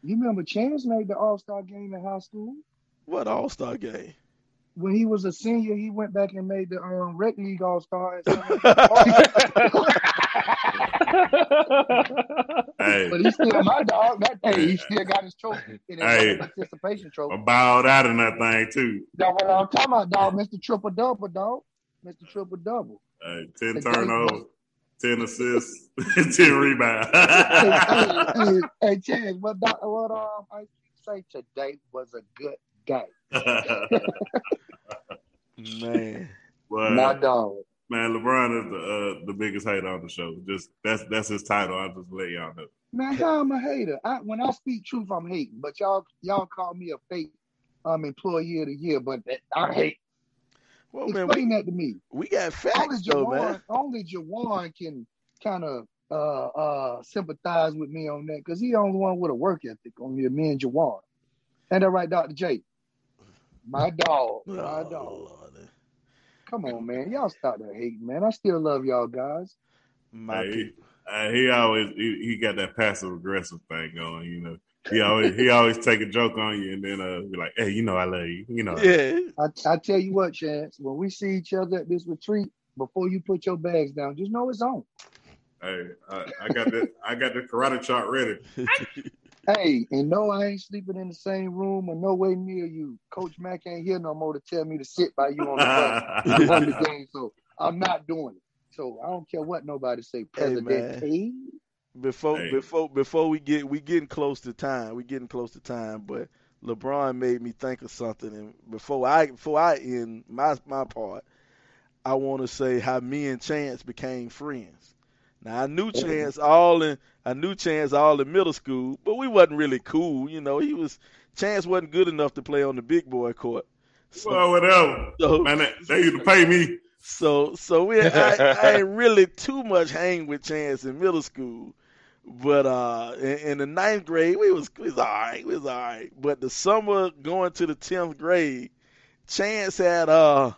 You remember Chance made the All Star game in high school? What All Star game? When he was a senior, he went back and made the um, rec league All Star. Hey, but he's still my dog. That hey, he still got his trophy. Hey. participation trophy. I bowed out in that thing too. That's what I'm talking about, dog. Mr. Triple Double, dog. Mr. Triple Double. Hey, ten turnovers, ten assists, ten rebounds. hey, hey, hey, what, what um, I say today was a good day. Man, But, My dog. man, LeBron is the uh, the biggest hater on the show. Just that's that's his title. I'll just let y'all know. Man, how I'm a hater. I, when I speak truth, I'm hating. But y'all, y'all call me a fake um employee of the year. But that, I hate. well man, Explain we, that to me. we got Only facts though, man. Jawan, only Jawan can kind of uh uh sympathize with me on that because he the only one with a work ethic on here. Me and Jawan. And that right, Dr. J. My dog. My Oh, dog. Lord. Come on, man. Y'all stop that hating, man. I still love y'all guys. My Hey, people. Uh, he always he, he got that passive aggressive thing going. You know, he always he always take a joke on you and then uh be like, hey, you know I love you. You know. Yeah. I, I tell you what, Chance, when we see each other at this retreat, before you put your bags down, just know it's on. Hey, I, I got the I got the karate chart ready. Hey, and no, I ain't sleeping in the same room or no way near you. Coach Mack ain't here no more to tell me to sit by you on the bus the game. So I'm not doing it. So I don't care what nobody say. Hey, President K. Before Hey. before before we get we getting close to time. We getting close to time, but LeBron made me think of something and before I before I end my my part, I want to say how me and Chance became friends. Now I knew Chance all in I knew Chance all in middle school, but we wasn't really cool, you know. He was Chance wasn't good enough to play on the big boy court. So, well, whatever. so, Man, they, they used to pay me. so so we I, I ain't really too much hang with Chance in middle school, but uh in, in the ninth grade we was we was all right, we was all right. But the summer going to the tenth grade, Chance had uh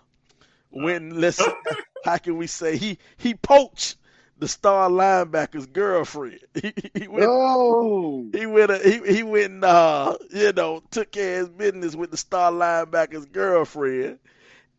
went let's how can we say he he poached the star linebacker's girlfriend. He, he went Oh, he went uh, he he went and uh you know took care of his business with the star linebacker's girlfriend,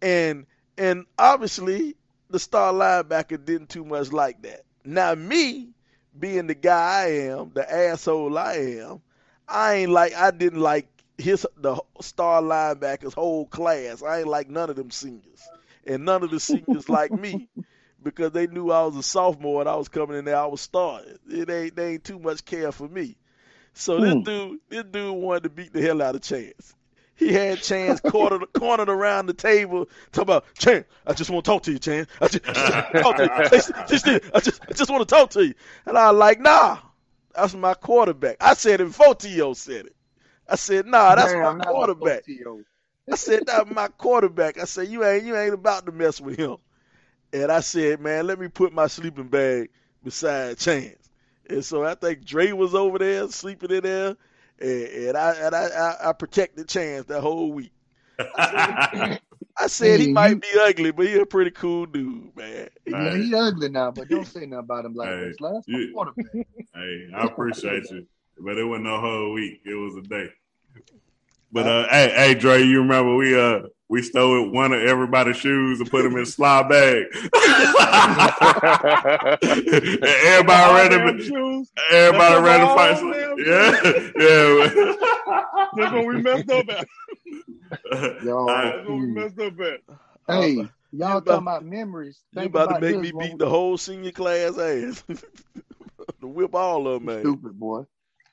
and and obviously the star linebacker didn't too much like that. Now me being the guy I am, the asshole I am, I ain't like I didn't like his the star linebacker's whole class. I ain't like none of them seniors, and none of the seniors like me because they knew I was a sophomore and I was coming in there. I was starting. It ain't they ain't too much care for me. So this Hmm. dude, this dude wanted to beat the hell out of Chance. He had Chance cornered, cornered around the table, talking about Chance. I just want to talk to you, Chance. I just, talk to you. Just, just, I just, I just want to talk to you. And I was like, Nah, that's my quarterback. I said it before T.O. said it. I said, Nah, that's damn, my quarterback. T.O. I said, that's my quarterback. I said, you ain't you ain't about to mess with him. And I said, man, let me put my sleeping bag beside Chance. And so I think Dre was over there sleeping in there, and, and I and I, I, I protected Chance that whole week. I said he might be ugly, but he a pretty cool dude, man. Yeah, he ugly now, but don't say nothing about him like Hey, this. Last my you- quarterback. Hey, I appreciate you, but it wasn't no whole week. It was a day. But uh, hey, hey, Dre, you remember we uh we stole one of everybody's shoes and put them in a slide bag. Everybody All ready damn to shoes. everybody That's ready to fight. damn some- shoes. Yeah, yeah. That's what we messed up at. Yo, I- That's what we hmm. messed up at. hey, uh, You y'all about- talking about memories. You Think about to make me beat the whole senior class ass. to whip all of them, man. Stupid boy.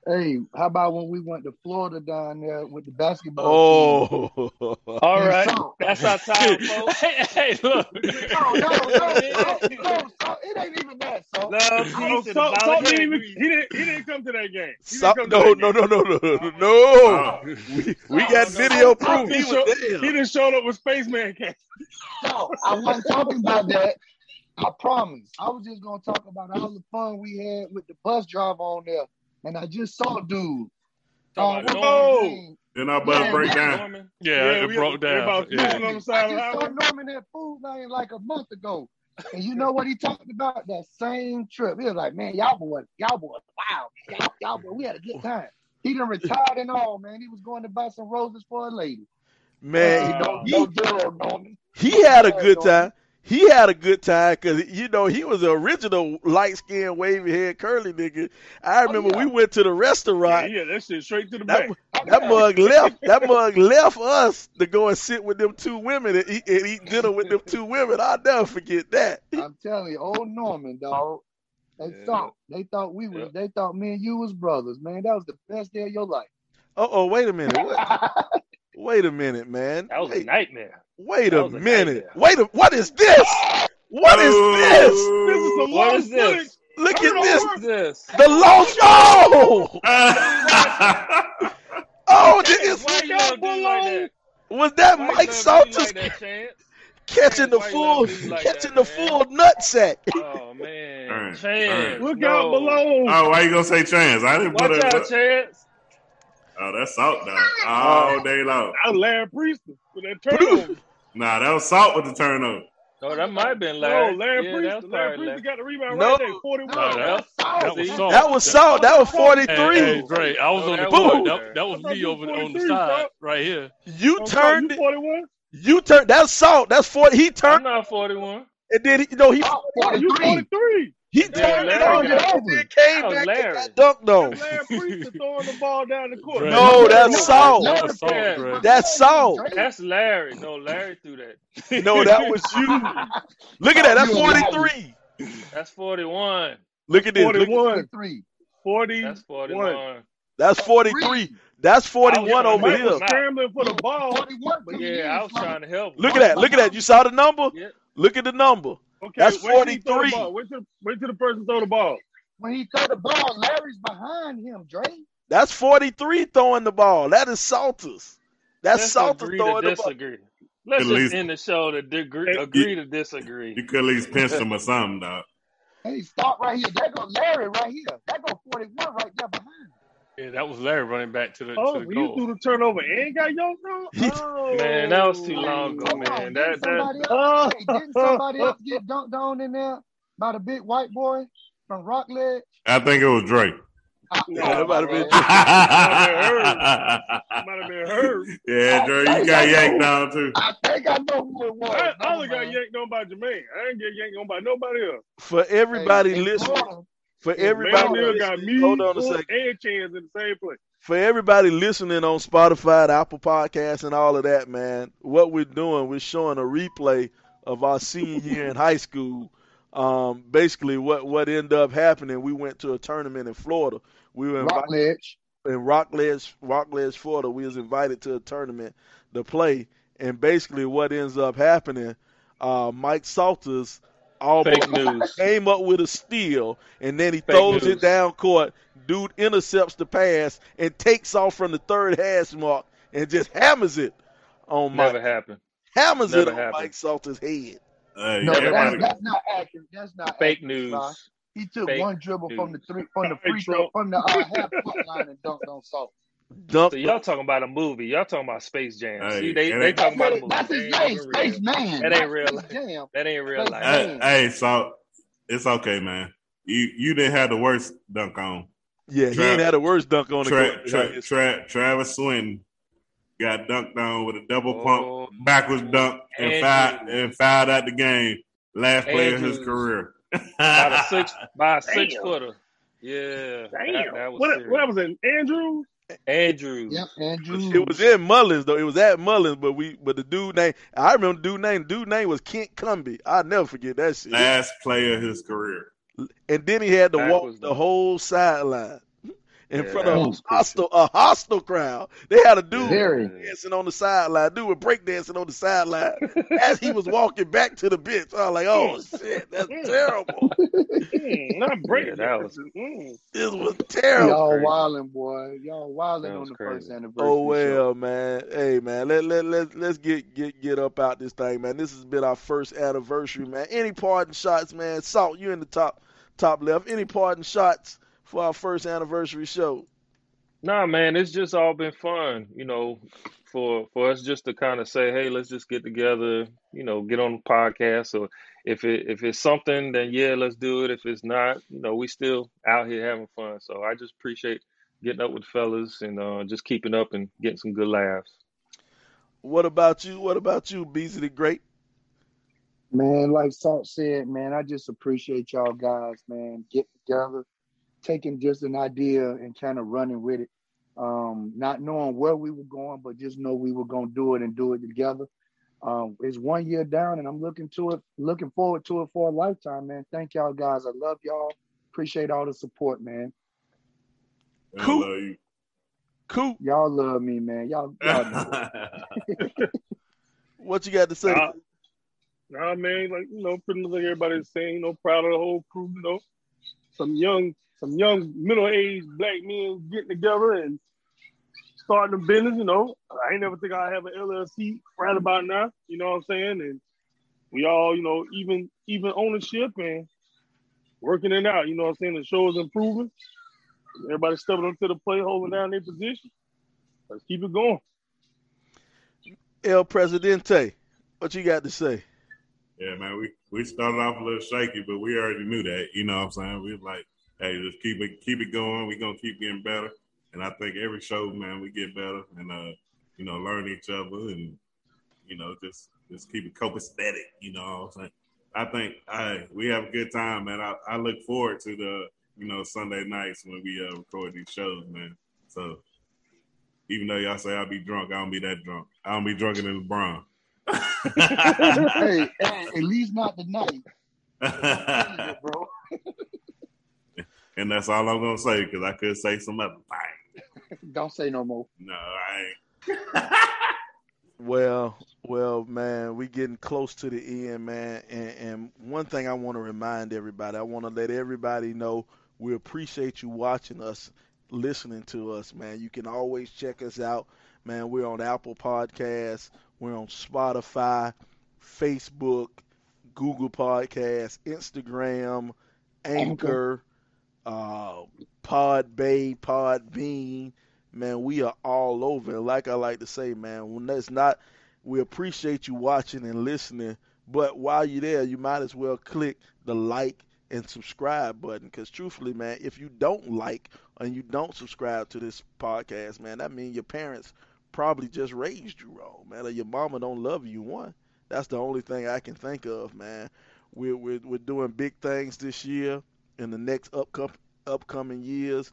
Hey, how about when we went to Florida down there with the basketball oh. team? Oh, All And right, so- that's our time, folks. hey, hey, look. No, no, no, no, no, so it ain't even that. So Love, peace, so, so the didn't even, volunteer. he didn't he didn't come to that game. He So, didn't come to no, that no, game. no, no, no, no, Oh. no. Uh-uh. We, we got no, video no. proof. He He, was show, there. he didn't show up with Spaceman came. no, I wasn't talking about that. I promise. I was just gonna talk about all the fun we had with the bus driver on there. And I just saw dude. Talking Uh, about what's Norman. his name? Then our bus Yeah, break down. Norman. Yeah, it we- broke down. Everybody Yeah. flipping on the side I just saw. Norman at Food Lion like a month ago. And you know what he talked about? That same trip. He was like, man, y'all boys, y'all boys, wow, y'all, y'all boys, we had a good time. He done retired and all, man. He was going to buy some roses for a lady. Man, Hey, no, he, no girl, Norman. he had a good time. He had a good time because you know he was the original light skinned wavy head curly nigga. I oh, remember yeah. we went to the restaurant. yeah, that shit straight to the That, back. that mug left. That mug left us to go and sit with them two women and eat, and eat dinner with them two women. I'll never forget that. I'm telling you, old Norman, dog. They Yeah. thought they thought we was Yep. they thought me and you was brothers, man. That was the best day of your life. Oh, oh, wait a minute. Wait, wait a minute, man. That was a nightmare. wait that a was a minute. nightmare. Wait a. What is this? What is this? This is some What lost is this? footage. Look at this. over. What is this? The lost. Oh, oh, this is, you gonna like was that Why Mike you Salters like that, Chance? catching the Why full, like catching that, the man? full nut sack? Oh man, Alright, Chance. Look no. out below. oh, why you gonna say trans? I didn't put Watch it. out, Chance. Oh, that's salt dog. All oh. day long. That was Larry Prieston with that turnover. Nah, that was salt with the turnover. Oh, that might have been No, Larry. Larry yeah, Prieston. that was Larry probably Prieston got the rebound No. right there. 41. No, that, That was salt. That was salt. That was forty Hey, hey, Dre, I was Oh, on the that court. was- That, that was me over was on the side bro. right here. You I'm turned you it. 41? You turned. That's salt. That's forty. He turned I'm turned not 41. and then he, you know he Oh, You 43. 43. he Yeah, turned it Larry over got- and then oh, came That was back Larry. and got dunked on. That's Larry Prieston throwing the ball down the court. No, that's salt. That was salt, That's salt. That's Larry. No, Larry threw that. No, that was you. Look at that. That's forty three. That's 41. Look at this. 41. 43. 41. That's 41. that's forty three. That's forty one over Mike here. was scrambling for the ball. 41, but Yeah, I was trying to help. him. Look at that. Look at that. You saw the number? Yeah. Look at the number. Okay, That's wait till he throw 43. the ball. Wait till, wait till the person throw the ball. When he throw the ball, Larry's behind him, Dre. That's forty three throwing the ball. That is Salters. That's Let's Salters throwing the ball. disagree. Let's At just least- end the show to degree, Hey, agree to disagree. You could at least pinch him or something, dog. Hey, stop right here. That go Larry right here. That go 41 right there behind. Yeah, that was Larry running back to the, Oh, to the you goal. threw the turnover and got yoked on? Oh. Man, that was too oh. long ago, Come on, man. didn't That somebody that else, oh. hey, didn't somebody else get dunked on in there by the big white boy from Rockledge? I think it was Drake. Yeah, that might have been Might have been hurt. yeah, Drake, you got yanked down too. I think I know who it was. I, I only Never got mind. yanked on by Jermaine. I didn't get yanked on by nobody else. For everybody Hey, listening, Florida, for Yeah, everybody Man, got listening, me, hold on a second. and Chance in the same place. For everybody listening on Spotify, the Apple Podcasts, and all of that, man, what we're doing, we're showing a replay of our senior year in high school. Um, basically, what what ended up happening, we went to a tournament in Florida. We were invited Rockledge. in Rockledge, Rockledge, Florida. We was invited to a tournament to play, and basically, what ends up happening, uh, Mike Salters almost fake news. came up with a steal, and then he Fake throws news. it down court. Dude intercepts the pass and takes off from the third hash mark and just hammers it on Mike. Never happened. Hammers it on happened. Mike Salter's head. Hey, No, that's, that's not accurate. That's not Fake accurate, news. Sly. He took Fake one dribble from the three from the free throw from the uh, half court line and dunked on Salt. Dunk. So y'all talking about a movie? Y'all talking about Space Jam? Hey, See, they they ain't- talking about a movie. That's his name, Space real. Man. That ain't real life. Jam. That ain't real life. Hey, hey, so it's okay, man. You you didn't have the worst dunk on. Yeah, he ain't had a worse dunk on the Tra- court. Tra- Tra- Travis Swinton got dunked on with a double oh, pump Oh, backwards dunk and Andrews. fouled and fouled out the game. Last play of his career. by the six by a six footer. Yeah, Damn. that, that was what, serious. what was it? Andrew? Andrews. Yep, Andrew. It was in Mullins though. It was at Mullins, but we but the dude name I remember the dude name. Dude name was Kent Cumby. I'll never forget that shit. Last play of his career. And then he had to That walk was the the- whole sideline in Yeah, front of a hostile a hostile crowd. They had a dude Very. dancing on the sideline. Dude was breakdancing on the sideline as he was walking back to the bench. I was like, oh shit, that's terrible. Mm, not breaking. Yeah, that was- Mm. This was terrible. Y'all crazy. wilding, boy. Y'all wilding on was the crazy. first anniversary. Oh show. well, man. Hey, man. Let let let let's get get get up out this thing, man. This has been our first anniversary, man. Any parting shots, man? Salt, you in the top top left. Any parting shots for our first anniversary show? Nah, man, it's just all been fun, you know, for for us just to kind of say, hey, let's just get together, you know, get on the podcast. So if it if it's something, then yeah, let's do it. If it's not, you know, we still out here having fun. So I just appreciate getting up with fellas and uh, just keeping up and getting some good laughs. What about you? What about you, Beasley the Great? Man, like Salt said, man, I just appreciate y'all guys, man, get together, taking just an idea and kind of running with it. Um, not knowing where we were going, but just know we were gonna do it and do it together. Um, it's one year down, and I'm looking to it, looking forward to it for a lifetime, man. Thank y'all guys. I love y'all. Appreciate all the support, man. Cool. Cool. Y'all love me, man. Y'all, y'all know. what you got to say? Nah, nah, man, like you know, pretty much like everybody's saying, you know, proud of the whole crew, you know. Some young, some young middle-aged black men getting together and starting a business, you know. I ain't never think I'd have an LLC right about now, you know what I'm saying? And we all, you know, even even ownership and working it out, you know what I'm saying? The show is improving. Everybody stepping up to the plate, holding down their position. Let's keep it going. El Presidente, what you got to say? Yeah, man, we, we started off a little shaky, but we already knew that. You know what I'm saying? We was like, hey, just keep it keep it going. We're gonna keep getting better. And I think every show, man, we get better and uh, you know, learn each other and you know, just just keep it copacetic, you know what I'm saying? I think I we have a good time, man. I, I look forward to the you know Sunday nights when we uh, record these shows, man. So even though y'all say I'll be drunk, I don't be that drunk. I don't be drunker than LeBron. hey, hey, at least not tonight, bro. and that's all I'm gonna say because I could say some other things. Don't say no more. No, I ain't. Well, well, man, we getting close to the end, man. And, and one thing I want to remind everybody, I want to let everybody know we appreciate you watching us, listening to us, man. You can always check us out, man. We're on Apple Podcasts, we're on Spotify, Facebook, Google Podcasts, Instagram, Anchor, uh, Pod Bay, Pod Podbean. Man, we are all over. And like I like to say, man, when that's not, we appreciate you watching and listening. But while you're there, you might as well click the like and subscribe button. Because truthfully, man, if you don't like and you don't subscribe to this podcast, man, that means your parents probably just raised you wrong, man, or your mama don't love you. One, that's the only thing I can think of, man. We're we're, we're doing big things this year in the next upcoming upcoming years.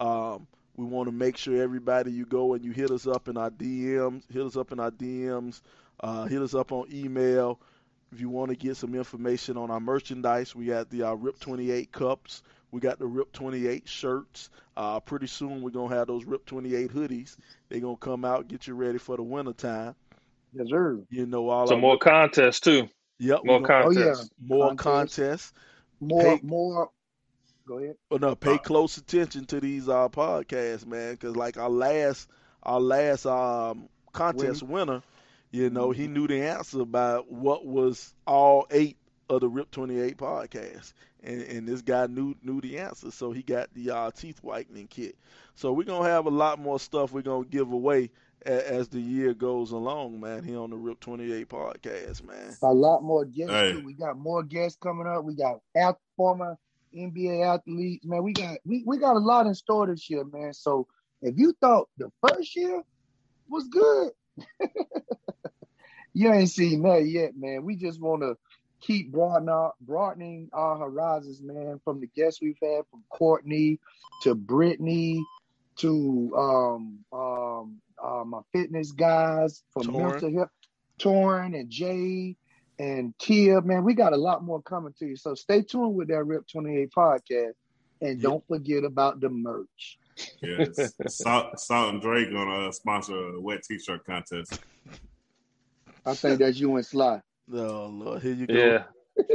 Um, we want to make sure everybody you go and you hit us up in our DMs, hit us up in our DMs, uh, hit us up on email. If you want to get some information on our merchandise, we got the uh, RIP 28 cups. We got the RIP 28 shirts. Uh, pretty soon we're gonna have those RIP 28 hoodies. They're gonna come out, get you ready for the winter time. Yes, sir. You know all. Some more contests too. Yep. More gonna- contests. Oh, yeah. More Contest. contests. More, Pay- more. Go ahead. Well, no, pay close attention to these uh podcasts, man, because like our last our last um contest winner, you know, he knew the answer about what was all eight of the Rip Twenty Eight podcasts, and and this guy knew knew the answer, so he got the uh, teeth whitening kit. So we're gonna have a lot more stuff we're gonna give away as the year goes along, man. Here on the Rip Twenty Eight podcast, man. A lot more guests. Hey. We got more guests coming up. We got ath- former NBA athletes, man. We got we, we got a lot in store this year, man. So if you thought the first year was good, you ain't seen nothing yet, man. We just want to keep broadening our, broadening our horizons, man. From the guests we've had, from Courtney to Brittany to um um uh, my fitness guys, from Torrin. mental health, Torrin and Jay and Tia, man, we got a lot more coming to you. So stay tuned with that Rip 28 podcast. And Yep. don't forget about the merch. Yes. Salt, Salt and Dre gonna uh, sponsor a wet t-shirt contest. I think that's you and Sly. Oh Lord, here you go. Yeah,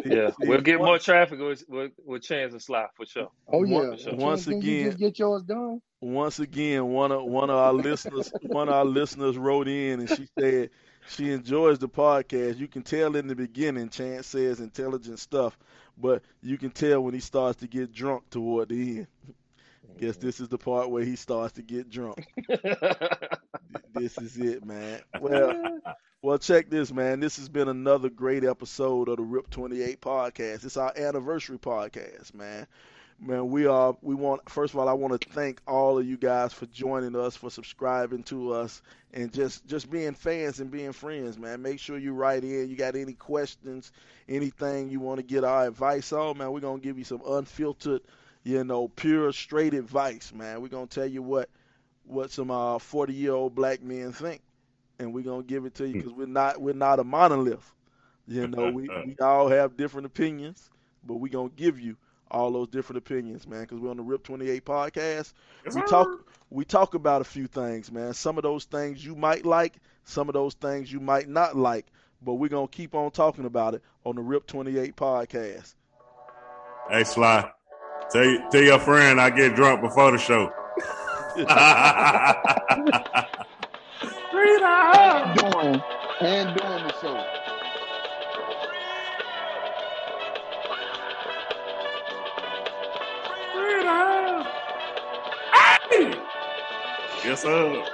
yeah. We'll get more traffic with with, with Chance and Slide for sure. Oh yeah. Once- Can- once can you again- just get yours done. once again, one of one of our listeners, one of our listeners wrote in and she said she enjoys the podcast. You can tell in the beginning, Chance says intelligent stuff, but you can tell when he starts to get drunk toward the end. Guess mm-hmm. this is the part where he starts to get drunk. this is it, man. Well, well, check this, man. This has been another great episode of the Rip 28 podcast. It's our anniversary podcast, man. Man, we are we want first of all I want to thank all of you guys for joining us, for subscribing to us and just just being fans and being friends, man. Make sure you write in. You got any questions, anything you want to get our advice on, man, we're going to give you some unfiltered, you know, pure straight advice, man. We're going to tell you what what some uh 40-year-old black men think and we're going to give it to you cuz we're not we're not a monolith. You know, we we all have different opinions, but we're going to give you all those different opinions, man, because we're on the Rip 28 podcast. Yes, we talk we talk about a few things, man. Some of those things you might like, some of those things you might not like, but we're gonna keep on talking about it on the Rip 28 podcast. Hey, Sly, tell, tell your friend I get drunk before the show. And doing and doing the show. Yes, sir.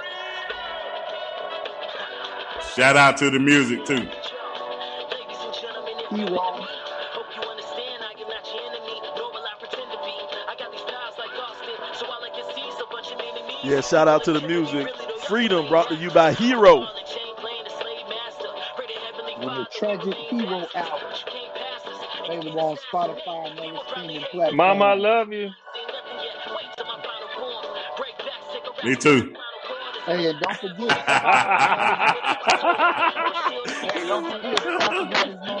Shout out to the music too. Hero. Yeah, shout out to the music. Freedom brought to you by Hero. When the Tragic Hero album. Available on Spotify and other streaming platforms. Mama, I love you. Me too. Hey, and don't forget. hey, don't forget.